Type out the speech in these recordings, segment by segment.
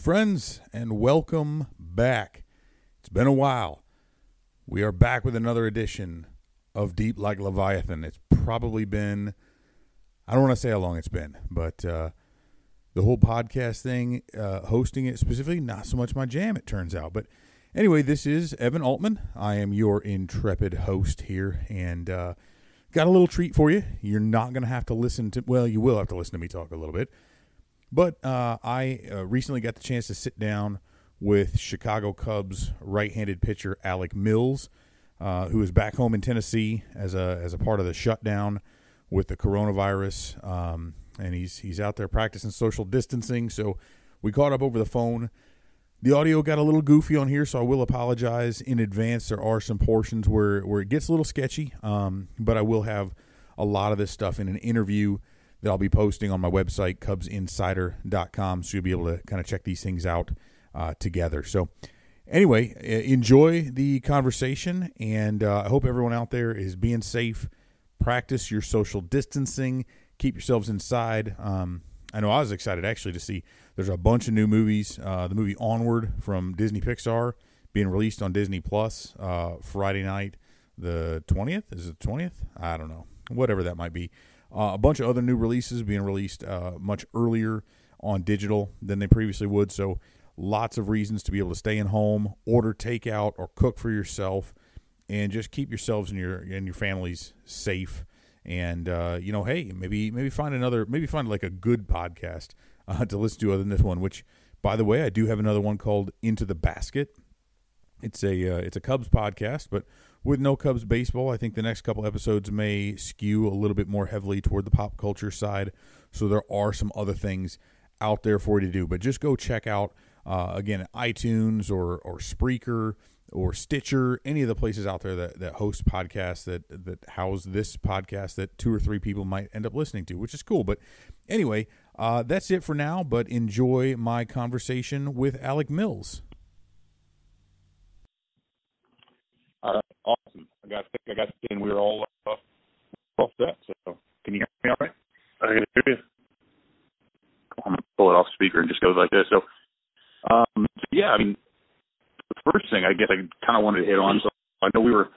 Friends, and welcome back. It's been a while. We are back with another edition of Deep Like Leviathan. It's probably been, I don't want to say how long it's been, but uh, the whole podcast thing, uh, hosting it specifically, not so much my jam, it turns out. But anyway, this is Evan Altman. I am your intrepid host here, and uh, got a little treat for you. You're not going to have to listen to, well, you will have to listen to me talk a little bit but uh, I uh, recently got the chance to sit down with Chicago Cubs right-handed pitcher Alec Mills, uh, who is back home in Tennessee as a as a part of the shutdown with the coronavirus, um, and he's he's out there practicing social distancing. So we caught up over the phone. The audio got a little goofy on here, so I will apologize in advance. There are some portions where where it gets a little sketchy, um, but I will have a lot of this stuff in an interview that I'll be posting on my website, cubsinsider.com. So you'll be able to kind of check these things out uh, together. So, anyway, enjoy the conversation, and uh, I hope everyone out there is being safe. Practice your social distancing, keep yourselves inside. Um, I know I was excited actually to see there's a bunch of new movies. Uh, the movie Onward from Disney Pixar being released on Disney Plus uh, Friday night, the 20th. Is it the 20th? I don't know. Whatever that might be. Uh, a bunch of other new releases being released uh, much earlier on digital than they previously would. So lots of reasons to be able to stay in home, order takeout, or cook for yourself, and just keep yourselves and your and your families safe. And uh, you know, hey, maybe maybe find another, maybe find like a good podcast uh, to listen to other than this one. Which, by the way, I do have another one called Into the Basket. It's a uh, it's a Cubs podcast, but with no Cubs baseball, I think the next couple episodes may skew a little bit more heavily toward the pop culture side. So there are some other things out there for you to do. But just go check out uh, again iTunes or or Spreaker or Stitcher, any of the places out there that, that host podcasts that that house this podcast that two or three people might end up listening to, which is cool. But anyway, uh, that's it for now. But enjoy my conversation with Alec Mills. Uh, I got I got in. We were all uh, all set. So can you hear me all right? I can hear you. I'm gonna pull it off speaker and just goes like this. So, um, so yeah, I mean, the first thing I guess I kind of wanted to hit on. So I know we were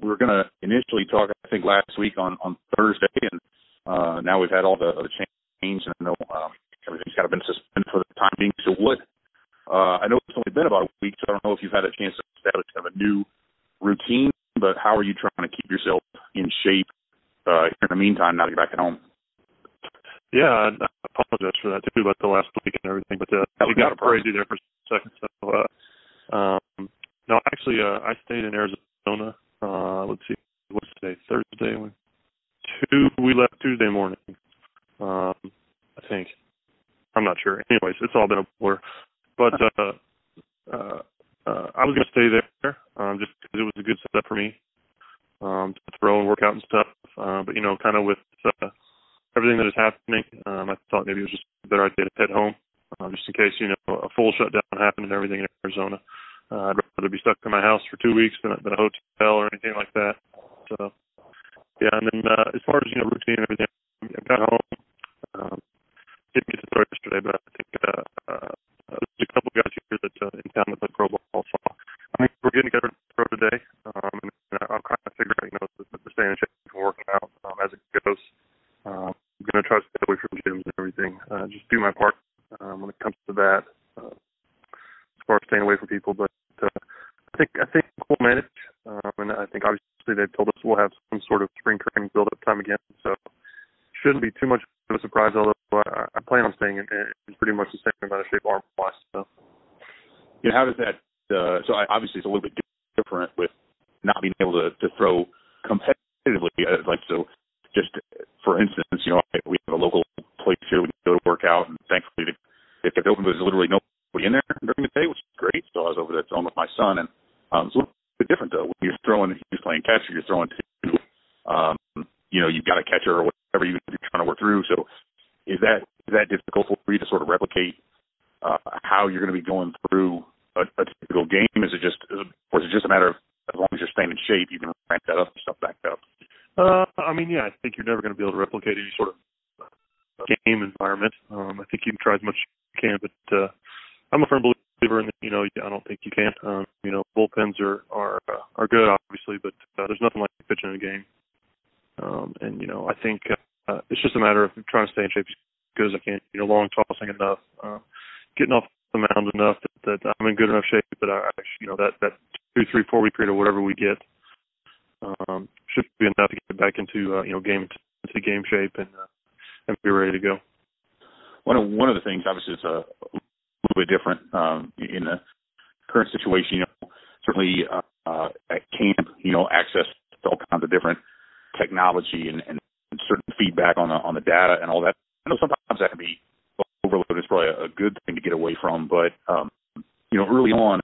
we were gonna initially talk I think last week on on Thursday, and uh, now we've had all the, the change, and I know um, everything's kind of been suspended for the time being. So what? Uh, I know it's only been about a week, so I don't know if you've had a chance to establish kind of a new routine, but how are you trying to keep yourself in shape uh, in the meantime now that you're back at home? Yeah, I apologize for that too about the last week and everything, but uh, it got a crazy there for a second. So, uh, um, no, actually, uh, I stayed in Arizona. Uh, let's see, what's today? Thursday. Two. We left Tuesday morning. Um, I think. I'm not sure. Anyways, it's all been a blur. But uh, uh, uh, I was going to stay there um, just because it was a good setup for me um, to throw and work out and stuff. Uh, but you know, kind of with uh, everything that is happening, um, I thought maybe it was just a better idea to head home, uh, just in case you know a full shutdown happened and everything in Arizona. Uh, I'd rather be stuck in my house for two weeks than, than a hotel or anything like that. So, yeah. And then uh, as far as you know, routine and everything, I got home. Um, didn't get to throw yesterday, but I think uh, uh, there's a couple guys here that uh, in town that play pro ball. So I mean, we're together to throw today, um, and, and I'll kind of figure out, you know, the, the staying in shape and working out um, as it goes. Um, I'm gonna try to stay away from gyms and everything. Uh, just do my part um, when it comes to that, uh, as far as staying away from people. But uh, I think I think we'll manage, um, and I think obviously they've told us we'll have some sort of spring training build up time again. So shouldn't be too much of a surprise. Although I, I plan on staying in, in pretty much the same amount of shape arm wise. So. Yeah, how does that? Uh, so I, obviously it's a little bit different with not being able to to throw competitively. Uh, like so, just for instance, you know, we have a local place here we can go to work out, and thankfully they kept open, but there's literally nobody in there during the day, which is great. So I was over there throwing with my son, and um, it's a little bit different though. When you're throwing, he's playing catcher, you're throwing to, um, you know, you've got a catcher or whatever you, you're trying to work through. So is that is that difficult for you to sort of replicate uh, how you're going to be going through a, a typical game? Is it just, or is it just a matter of as long as you're staying in shape, you can ramp that up and stuff back up? Uh, I mean, yeah, I think you're never going to be able to replicate any sort of game environment. Um, I think you can try as much as you can, but uh, I'm a firm believer in that. You know, I don't think you can. Um, you know, bullpens are are uh, are good, obviously, but uh, there's nothing like pitching in a game. Um, and you know, I think uh, it's just a matter of trying to stay in shape as good as I can. You know, long tossing enough, uh, getting off the mound enough that, that I'm in good enough shape that I, you know, that that two, three, four week period or whatever we get um, should be enough to get back into uh, you know game into game shape and uh, and be ready to go. One of one of the things, obviously, it's a little bit different um, in the current situation. You know, certainly uh, uh, at camp, you know, access to all kinds of different technology and, and certain feedback on the on the data and all that. I know sometimes that can be overloaded. It's probably a, a good thing to get away from, but um, you know, early on,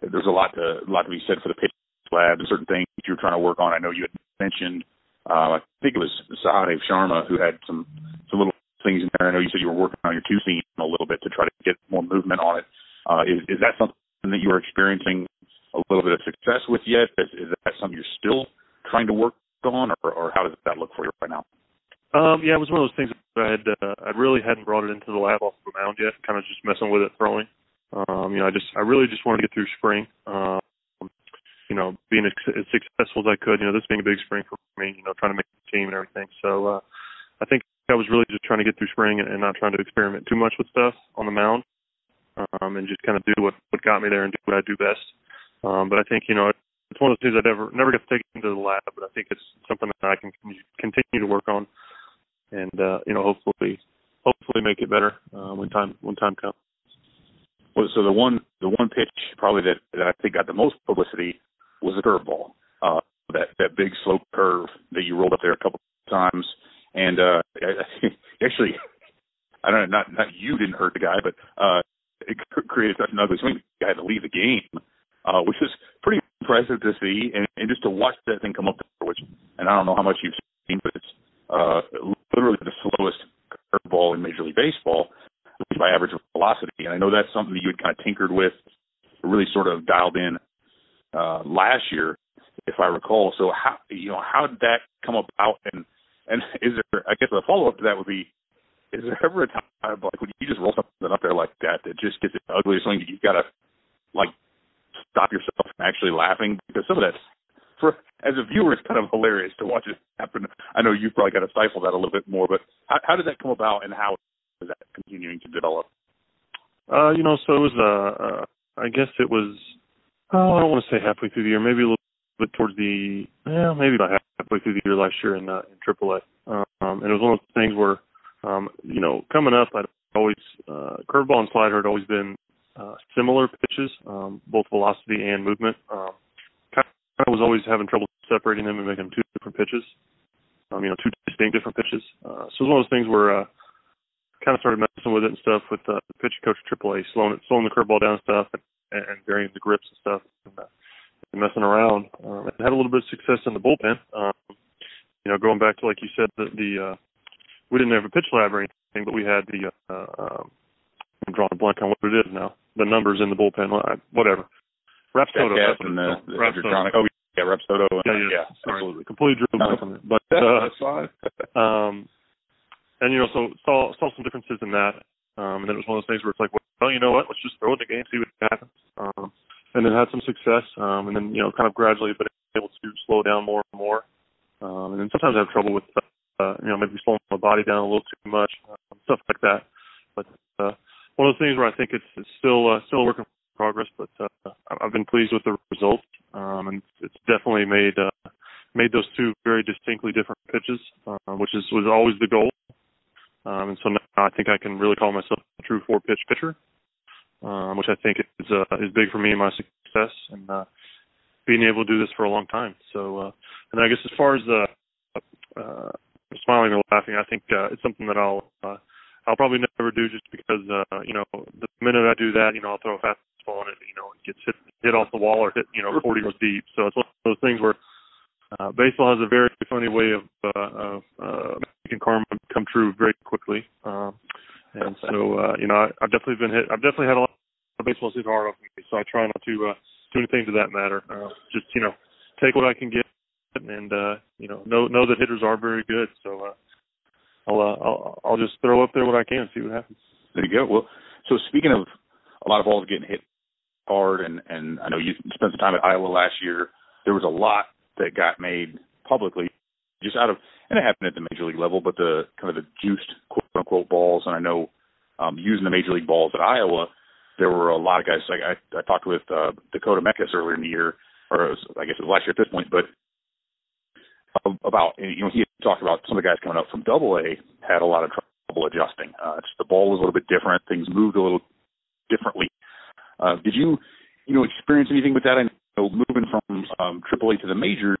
there's a lot to a lot to be said for the pitch lab and certain things you're trying to work on. I know you had mentioned, uh, I think it was Sahadev Sharma who had some some little things in there. I know you said you were working on your two seam a little bit to try to get more movement on it. Uh, is is that something that you are experiencing a little bit of success with yet? Is, is that something you're still trying to work on, or, or how does that look for you right now? Um, yeah, it was one of those things that I had uh, I really hadn't brought it into the lab off the mound yet. Kind of just messing with it, throwing. Um, you know, I just I really just wanted to get through spring. Um, you know, being as, as successful as I could. You know, this being a big spring for me. You know, trying to make the team and everything. So uh, I think I was really just trying to get through spring and, and not trying to experiment too much with stuff on the mound, um, and just kind of do what what got me there and do what I do best. Um, but I think you know it's one of those things I never never got to take into the lab, but I think it's something that I can continue to work on, and uh, you know hopefully hopefully make it better uh, when time when time comes. Well, so the one the one pitch probably that, that I think got the most publicity was a curveball. Uh, that that big slope curve that you rolled up there a couple times, and uh, actually, I don't know, not not you didn't hurt the guy, but uh, it created such an ugly swing. The guy had to leave the game, uh, which is pretty impressive to see, and, and just to watch that thing come up which, and I don't know how much you've seen, but it's uh, literally the slowest curveball in Major League Baseball, by average velocity. And I know that's something that you had kind of tinkered with, really sort of dialed in uh, last year, if I recall. So how you know how did that come about? And and is there? I guess the follow up to that would be: Is there ever a time like when you just roll something up there like that that just gets the ugliest thing? You've got to stop yourself from actually laughing because some of that, for as a viewer, it's kind of hilarious to watch it happen. I know you've probably got to stifle that a little bit more, but how, how did that come about, and how is that continuing to develop? Uh, you know, so it was. Uh, uh, I guess it was oh, I don't want to say halfway through the year, maybe a little bit towards the, yeah, maybe about halfway through the year last year in uh, in AAA. Um, and it was one of those things where, um, you know, coming up, I'd always uh, curveball and slider had always been similar pitches, um, both velocity and movement. Um, kind of was always having trouble separating them and making them two different pitches. Um, you know, two distinct different pitches. Uh, so it was one of those things where uh, kind of started messing with it and stuff with uh, the pitching coach at AAA, slowing it, slowing the curveball down and stuff, and and, varying the grips and stuff and, uh, and messing around. Um, and had a little bit of success in the bullpen. Um, you know, going back to like you said, the, the uh, we didn't have a pitch lab or anything, but we had the uh, um, I'm drawing a blank on what it is now. The numbers in the bullpen, whatever. Rapsodo. That's and the, the. Oh yeah, Rapsodo. Yeah, yeah, yeah, absolutely. Completely drew on it, but uh, um, and you know, so saw saw some differences in that. Um, and then it was one of those things where it's like, well, you know what? Let's just throw it in the game, see what happens. Um, and then had some success. Um, and then you know, kind of gradually, but able to slow down more and more. Um, and then sometimes I have trouble with, uh, you know, maybe slowing my body down a little too much, um, stuff like that. One of those things where I think it's, it's still uh, still a work in progress, but uh, I've been pleased with the results, um, and it's definitely made uh, made those two very distinctly different pitches, uh, which is was always the goal. Um, and so now I think I can really call myself a true four pitch pitcher, um, which I think is uh, is big for me and my success and uh, being able to do this for a long time. So, uh, and I guess as far as uh, uh, smiling or laughing, I think uh, it's something that I'll uh, I'll probably never do just because uh, you know the minute I do that, you know I'll throw a fastball and it you know it gets hit hit off the wall or hit you know 40 yards deep. So it's one of those things where uh, baseball has a very funny way of uh, of uh, making karma come true very quickly. Um, and so, uh, you know, I, I've definitely been hit. I've definitely had a lot of baseballs hit hard off me. So I try not to uh, do anything to that matter. Uh, just you know, take what I can get, and uh, you know, know know that hitters are very good. So uh, I'll, uh, I'll I'll just throw up there what I can and see what happens. There you go. Well, so speaking of a lot of balls getting hit hard, and and I know you spent some time at Iowa last year. There was a lot that got made publicly, just out of, and it happened at the major league level, but the kind of the juiced quote unquote balls, and I know um, using the major league balls at Iowa, there were a lot of guys. Like I, I talked with uh, Dakota Mekkes earlier in the year, or was, I guess it was last year at this point, but about you know he talked about some of the guys coming up from Double A had a lot of trouble adjusting. Uh, just the ball was a little bit different. Things moved a little differently. Uh, did you you know experience anything with that? I know moving from um, AAA to the majors,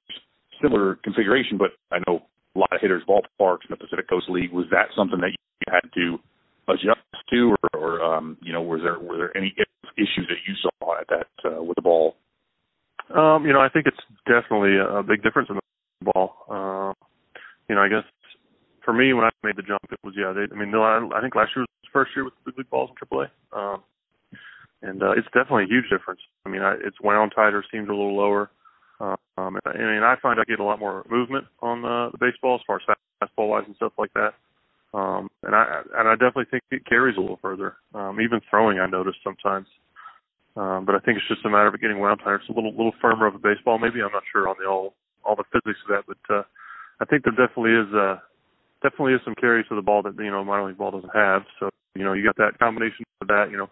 similar configuration, but I know a lot of hitters ballparks in the Pacific Coast League. Was that something that you had to adjust to, or, or um, you know, was there were there any issues that you saw at that uh, with the ball? Um, you know, I think it's definitely a big difference in the ball. Uh, you know, I guess for me when I made the jump, it was yeah. They, I mean, I think last year was the first year with big league balls in AAA, um, and uh, it's definitely a huge difference. I mean, I, it's wound tighter, seams a little lower. Um, and, I mean, I find I get a lot more movement on the, the baseball as far as fastball wise and stuff like that. Um, and I and I definitely think it carries a little further. Um, even throwing, I notice sometimes. Um, but I think it's just a matter of getting wound tighter. It's a little little firmer of a baseball. Maybe I'm not sure on the all all the physics of that, but uh, I think there definitely is uh, definitely is some carry to the ball that you know minor league ball doesn't have. So you know you got that combination of that. You know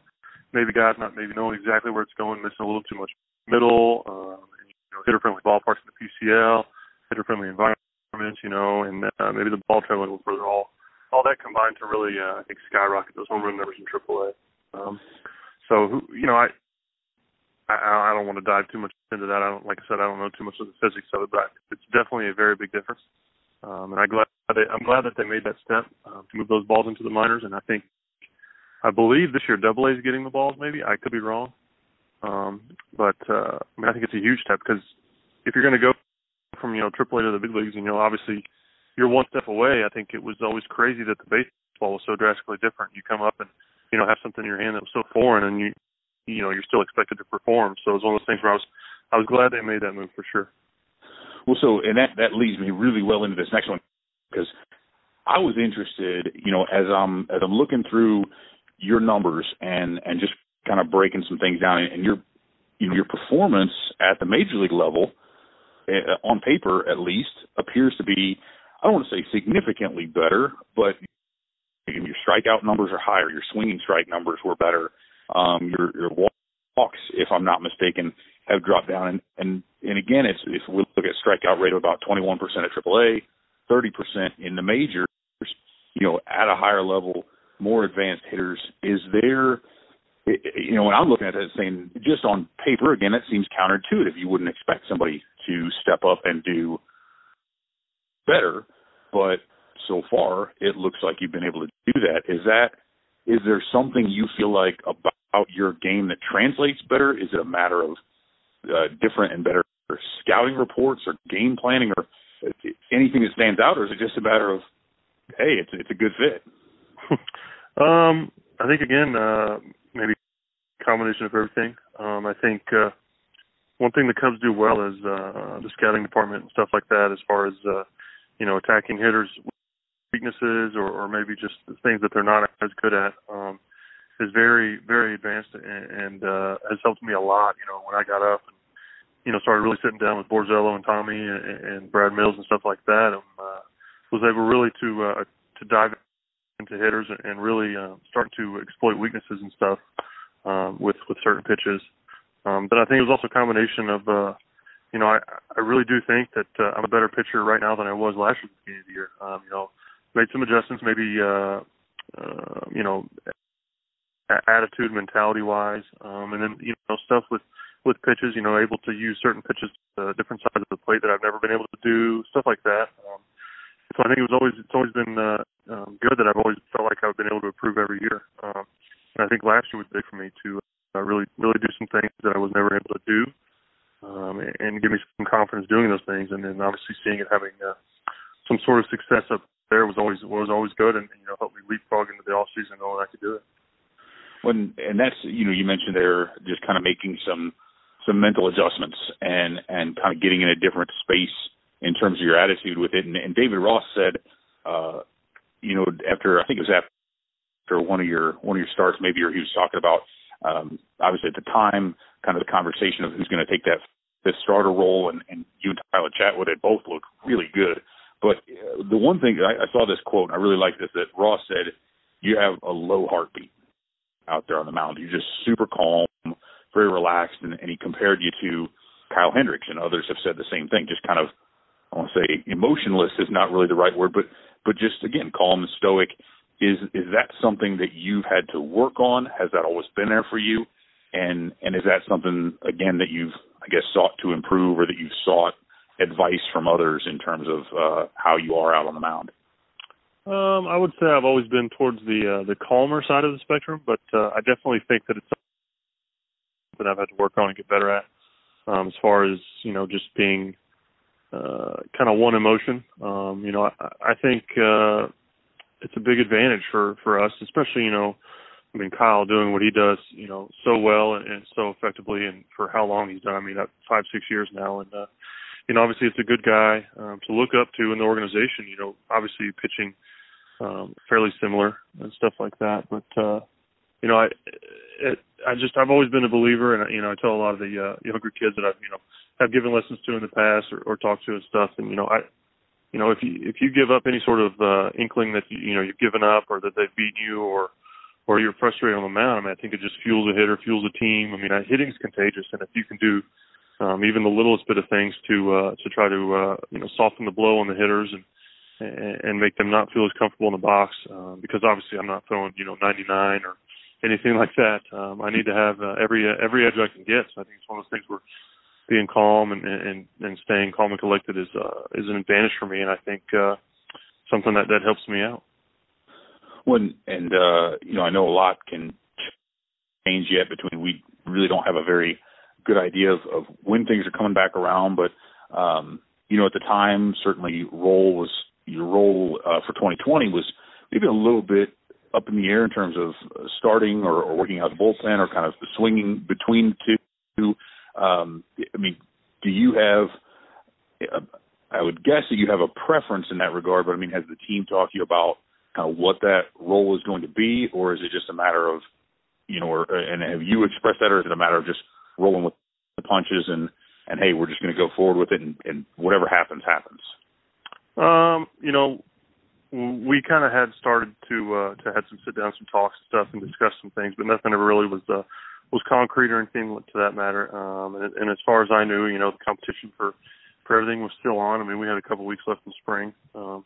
maybe guys not maybe knowing exactly where it's going, missing a little too much middle. And, you know, hitter friendly ballparks in the PCL, hitter friendly environments. You know, and uh, maybe the ball traveling a little further. All all that combined to really, uh, I think, skyrocket those home run numbers in AAA. Um, so, who, you know, I, I don't want to dive too much into that. I don't, like I said, I don't know too much of the physics of it, but it's definitely a very big difference. Um, and I glad they, I'm glad that they made that step uh, to move those balls into the minors. And I think, I believe this year Double A is getting the balls. Maybe I could be wrong, um, but uh, I mean I think it's a huge step because if you're going to go from you know Triple A to the big leagues, you know obviously you're one step away. I think it was always crazy that the baseball was so drastically different. You come up and you know have something in your hand that was so foreign, and you you know you're still expected to perform. So it was one of those things where I was I was glad they made that move for sure. Well, so and that that leads me really well into this next one because I was interested, you know, as I'm as I'm looking through your numbers and and just kind of breaking some things down and your you know your performance at the major league level uh, on paper at least appears to be I don't want to say significantly better, but your strikeout numbers are higher. Your swinging strike numbers were better. Um, your your walks, if I'm not mistaken, have dropped down. And and and again, it's if we look at strikeout rate of about 21% at AAA, 30% in the majors. You know, at a higher level, more advanced hitters. Is there you know, when I'm looking at it saying just on paper, again, it seems counterintuitive. You wouldn't expect somebody to step up and do better, but so far it looks like you've been able to do that. Is that is there something you feel like about your game that translates better? Is it a matter of uh, different and better scouting reports or game planning or anything that stands out, or is it just a matter of hey, it's it's a good fit? um, I think again, uh, maybe combination of everything. Um, I think uh, one thing the Cubs do well is uh, the scouting department and stuff like that, as far as uh, you know, attacking hitters' weaknesses or, or maybe just things that they're not as good at, um, is very, very advanced and, and uh, has helped me a lot. You know, when I got up and you know started really sitting down with Borzello and Tommy and, and Brad Mills and stuff like that, and uh, was able really to uh, to dive into hitters and really uh, start to exploit weaknesses and stuff um, with with certain pitches. Um, but I think it was also a combination of uh, you know, I I really do think that uh, I'm a better pitcher right now than I was last year at the beginning of the year. Um, you know, made some adjustments, maybe uh, uh, you know, attitude, mentality wise, um, and then you know stuff with with pitches. You know, able to use certain pitches, uh, different sides of the plate that I've never been able to do, stuff like that. Um, so I think it was always it's always been uh, um, good that I've always felt like I've been able to improve every year. Um, and I think last year was big for me to uh, really really do some things that I was never able to do um, and give me some confidence doing those things. And then obviously seeing it having uh, some sort of success up always was always good, and you know helped me leapfrog into the off season knowing I could do it. When and that's you know you mentioned there just kind of making some some mental adjustments and and kind of getting in a different space in terms of your attitude with it. And, and David Ross said, uh, you know, after I think it was after one of your one of your starts, maybe or he was talking about um, obviously at the time, kind of the conversation of who's going to take that fifth starter role, and, and you and Tyler Chatwood had both looked really good. The one thing I, I saw this quote, and I really like this, that Ross said, "You have a low heartbeat out there on the mound. You're just super calm, very relaxed," and, and he compared you to Kyle Hendricks, and others have said the same thing. Just kind of, I want to say, emotionless is not really the right word, but but just again, calm and stoic. Is is that something that you've had to work on? Has that always been there for you? And and is that something again that you've I guess sought to improve or that you've sought advice from others in terms of uh, how you are out on the mound? Um, I would say I've always been towards the uh, the calmer side of the spectrum, but uh, I definitely think that it's something I've had to work on and get better at. Um, as far as you know, just being uh, kind of one emotion. Um, you know, I, I think uh, it's a big advantage for for us, especially you know, I mean Kyle doing what he does, you know, so well and, and so effectively, and for how long he's done. I mean, five six years now, and uh, you know, obviously it's a good guy um, to look up to in the organization. You know, obviously pitching um, fairly similar and stuff like that, but uh, you know, I it, I just I've always been a believer, and you know, I tell a lot of the uh, younger kids that I've you know have given lessons to in the past or, or talked to and stuff, and you know, I you know, if you if you give up any sort of uh, inkling that you, you know you've given up or that they've beaten you or or you're frustrated on the mound, I mean, I think it just fuels a hitter, fuels a team. I mean, hitting's contagious, and if you can do um, even the littlest bit of things to uh, to try to uh, you know soften the blow on the hitters and and make them not feel as comfortable in the box, uh, because obviously I'm not throwing you know 99 or anything like that. Um, I need to have uh, every every edge I can get. So I think it's one of those things where being calm and and and staying calm and collected is uh, is an advantage for me, and I think uh, something that that helps me out. When and uh, you know, I know a lot can change yet between we really don't have a very good idea of, of when things are coming back around, but um, you know, at the time, certainly role was your role uh, for 2020 was maybe a little bit up in the air in terms of starting or, or working out the bullpen or kind of swinging between the two. Um, I mean, do you have? I would guess that you have a preference in that regard, but I mean, has the team talked to you about kind of what that role is going to be, or is it just a matter of, you know, or, and have you expressed that, or is it a matter of just rolling with the punches and and hey, we're just going to go forward with it, and, and whatever happens, happens. Um, you know, we kind of had started to uh, to had some sit down, some talks and stuff, and discuss some things, but nothing ever really was uh, was concrete or anything to that matter. Um, and, and as far as I knew, you know, the competition for for everything was still on. I mean, we had a couple weeks left in spring. Um,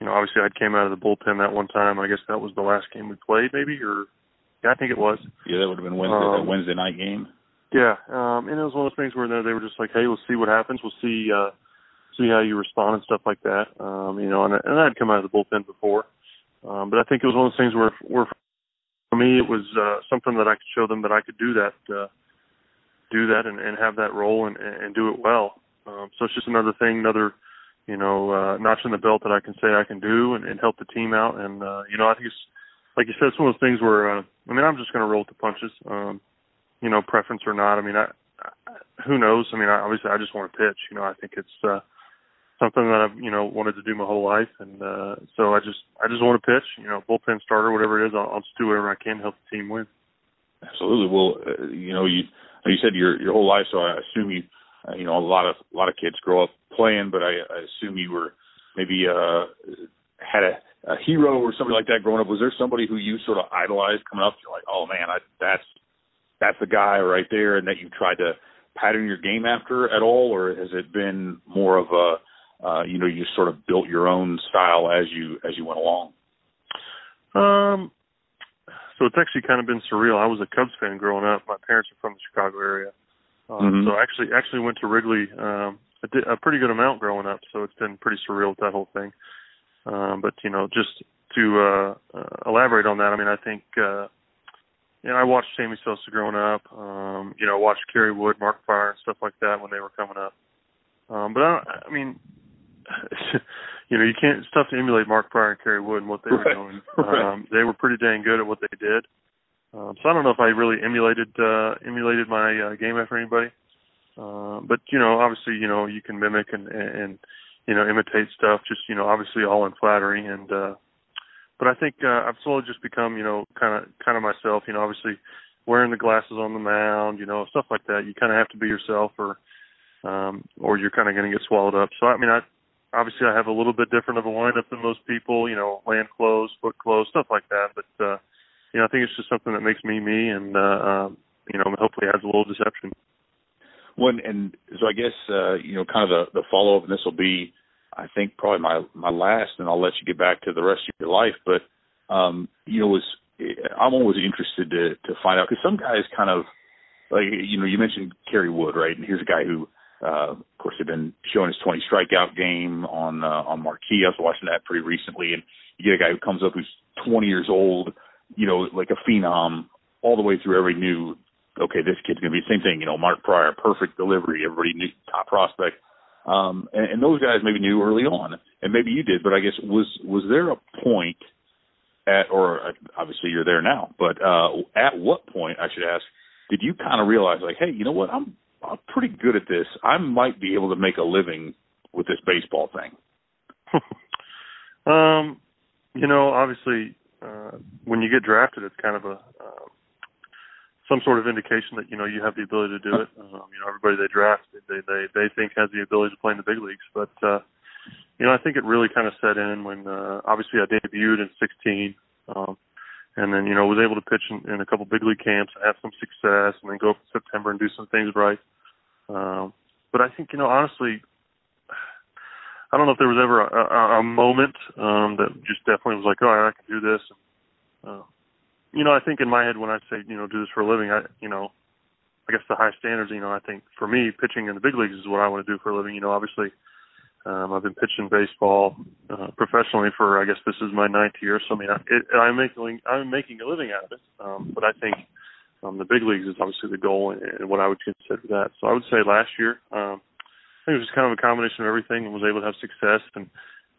you know, obviously I came out of the bullpen that one time. I guess that was the last game we played, maybe, or yeah, I think it was. Yeah, that would have been Wednesday, um, that Wednesday night game. Yeah, um, and it was one of those things where they were just like, "Hey, we'll see what happens. We'll see, uh, see how you respond and stuff like that." Um, you know, and, and I'd come out of the bullpen before, um, but I think it was one of those things where, where for me, it was uh, something that I could show them that I could do that, uh, do that, and, and have that role and, and do it well. Um, so it's just another thing, another, you know, uh, notch in the belt that I can say I can do and, and help the team out. And uh, you know, I think it's like you said, it's one of those things where, uh, I mean, I'm just going to roll with the punches. Um, you know, preference or not. I mean, I, who knows? I mean, I, obviously, I just want to pitch. You know, I think it's uh, something that I've you know wanted to do my whole life, and uh, so I just I just want to pitch. You know, bullpen starter, whatever it is, I'll, I'll just do whatever I can to help the team win. Absolutely. Well, uh, you know, you you said your your whole life, so I assume you uh, you know a lot of a lot of kids grow up playing, but I, I assume you were maybe uh had a a hero or somebody like that growing up. Was there somebody who you sort of idolized coming up? You're like, oh man, I, that's that's the guy right there, and that you tried to pattern your game after at all, or has it been more of a uh, you know you sort of built your own style as you as you went along? Um, so it's actually kind of been surreal. I was a Cubs fan growing up. My parents are from the Chicago area, um, mm-hmm. so I actually actually went to Wrigley um, a, di- a pretty good amount growing up. So it's been pretty surreal with that whole thing. Um, but you know, just to uh, uh, elaborate on that, I mean, I think uh, you know, I watched Sammy Sosa growing up. Um, you know, watched Kerry Wood, Mark Prior, and stuff like that when they were coming up. Um, but I, I mean, you know, you can't. It's tough to emulate Mark Prior and Kerry Wood and what they right. were doing. Um, they were pretty dang good at what they did. Um, so I don't know if I really emulated uh, emulated my uh, game after anybody. Uh, but you know, obviously, you know, you can mimic and and you know imitate stuff. Just you know, obviously, all in flattery and. uh but I think uh, I've slowly just become, you know, kind of kind of myself. You know, obviously, wearing the glasses on the mound, you know, stuff like that. You kind of have to be yourself, or um, or you're kind of going to get swallowed up. So I mean, I obviously I have a little bit different of a windup than most people, you know, land clothes, foot clothes, stuff like that. But uh, you know, I think it's just something that makes me me, and uh, um, you know, hopefully adds a little deception. One and so I guess uh, you know, kind of the the follow up, and this will be, I think, probably my my last, and I'll let you get back to the rest of your life. But um, you know, was I'm always interested to to find out because some guys kind of like you know you mentioned Kerry Wood, right? And here's a guy who, uh, of course, had been showing his 20 strikeout game on uh, on Marquee. I was watching that pretty recently, and you get a guy who comes up who's 20 years old, you know, like a phenom, all the way through every new okay, this kid's to be the same thing. You know, Mark Prior, perfect delivery. Everybody knew top prospect. Um, and, and those guys maybe knew early on, and maybe you did. But I guess was was there a point at, or uh, obviously you're there now, but uh, at what point I should ask? Did you kind of realize like, hey, you know what? I'm I'm pretty good at this. I might be able to make a living with this baseball thing. um, you know, obviously, uh, when you get drafted, it's kind of a uh, some sort of indication that you know you have the ability to do it. Um, you know, everybody they draft, they they they think has the ability to play in the big leagues. But uh, you know, I think it really kind of set in when uh, obviously I debuted in 16, um, and then you know was able to pitch in, in a couple big league camps, have some success, and then go in September and do some things right. Um, but I think you know honestly. I don't know if there was ever a, a, a moment um, that just definitely was like, oh, I can do this. And, uh, you know, I think in my head when I say, you know, do this for a living, I, you know, I guess the high standards, you know, I think for me, pitching in the big leagues is what I want to do for a living. You know, obviously, um, I've been pitching baseball uh, professionally for, I guess this is my ninth year. So I mean, I, it, I'm making, I'm making a living out of it. Um, but I think um, the big leagues is obviously the goal and, what I would consider that. So I would say last year, um, I think it was just kind of a combination of everything and was able to have success and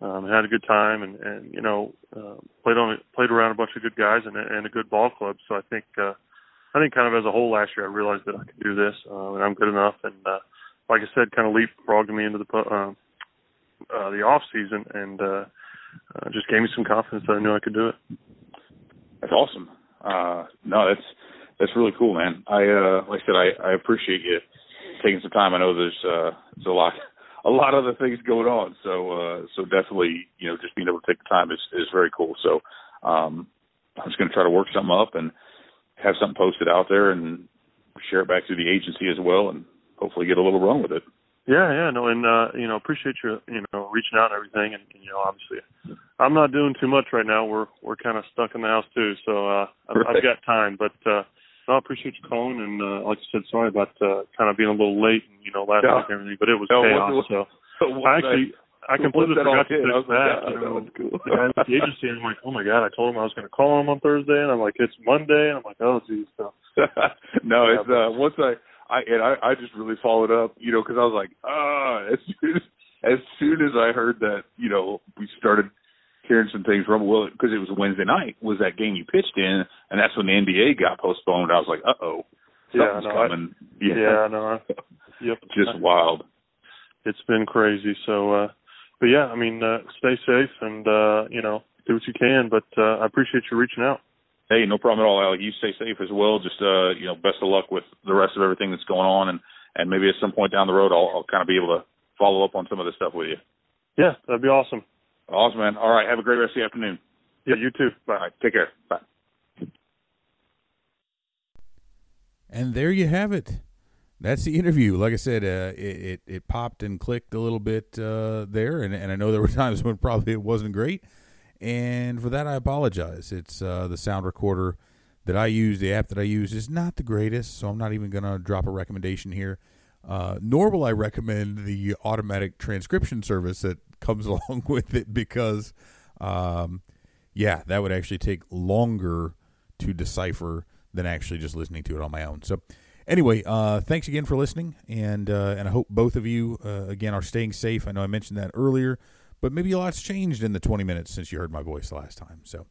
um, had a good time and, and you know uh, played on played around a bunch of good guys and, and a good ball club. So I think uh, I think kind of as a whole last year I realized that I could do this uh, and I'm good enough. And uh, like I said, kind of leapfrogged me into the uh, uh, the off season and uh, uh, just gave me some confidence that I knew I could do it. That's awesome. Uh, no, that's that's really cool, man. I uh, like I said, I, I appreciate you taking some time. I know there's uh, there's a lot a lot of other things going on. So uh, so definitely, you know, just being able to take the time is is very cool. So um, I'm just going to try to work something up and have something posted out there and share it back to the agency as well, and hopefully get a little run with it. Yeah, yeah, no, and uh, you know, appreciate you, you know, reaching out and everything, and you know, obviously, I'm not doing too much right now. We're we're kind of stuck in the house too, so uh, I've, right. I've got time, but uh, no, I appreciate you calling, and uh, like I said, sorry about uh, kind of being a little late, and you know, last yeah. week and everything, but it was no, chaos. What, so what, I actually, I completely forgot to fix that. that. You know, that cool. the agency, I'm like, oh my god, I told him I was going to call him on Thursday, and I'm like, it's Monday, and I'm like, oh geez. So no, yeah, it's uh, once I, I and I, I just really followed up, you know, because I was like, ah, as soon as, as soon as I heard that, you know, we started hearing some things from well because it was Wednesday night was that game you pitched in, and that's when the NBA got postponed. I was like, uh oh, yeah, no, coming. I, yeah, yeah, no, I, yep, just wild. It's been crazy. So, uh but yeah, I mean, uh stay safe and uh, you know do what you can. But uh I appreciate you reaching out. Hey, no problem at all, Alec. You stay safe as well. Just uh, you know, best of luck with the rest of everything that's going on, and and maybe at some point down the road, I'll, I'll kind of be able to follow up on some of this stuff with you. Yeah, that'd be awesome. Awesome, man. All right. Have a great rest of the afternoon. Yeah, you too. Bye. Right, take care. Bye. And there you have it. That's the interview. Like I said, uh, it, it, it popped and clicked a little bit uh, there, and and I know there were times when probably it wasn't great, and for that I apologize. It's uh, the sound recorder that I use, the app that I use, is not the greatest, so I'm not even gonna drop a recommendation here. Uh, nor will I recommend the automatic transcription service that comes along with it because, um, yeah, that would actually take longer to decipher than actually just listening to it on my own. So, anyway, uh, thanks again for listening, and uh, and I hope both of you uh, again are staying safe. I know I mentioned that earlier, but maybe a lot's changed in the 20 minutes since you heard my voice last time. So.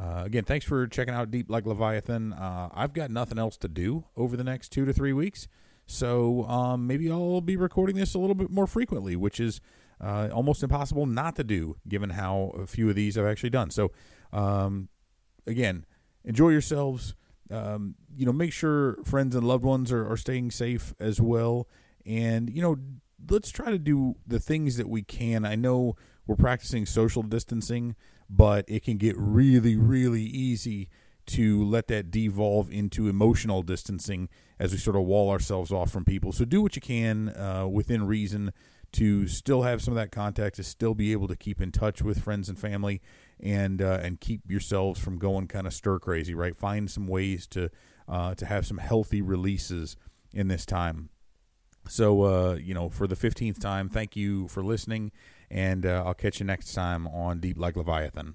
Uh, again, thanks for checking out Deep Like Leviathan. Uh, I've got nothing else to do over the next two to three weeks. So um, maybe I'll be recording this a little bit more frequently, which is uh, almost impossible not to do given how a few of these I've actually done. So um, again, enjoy yourselves. um, you know, make sure friends and loved ones are, are staying safe as well. And, you know, let's try to do the things that we can. I know we're practicing social distancing, but it can get really, really easy to let that devolve into emotional distancing as we sort of wall ourselves off from people. So do what you can uh, within reason to still have some of that contact, to still be able to keep in touch with friends and family, and uh, and keep yourselves from going kind of stir crazy. Right, find some ways to uh, to have some healthy releases in this time. So uh, you know, for the fifteenth time, thank you for listening, and uh, I'll catch you next time on Deep Like Leviathan.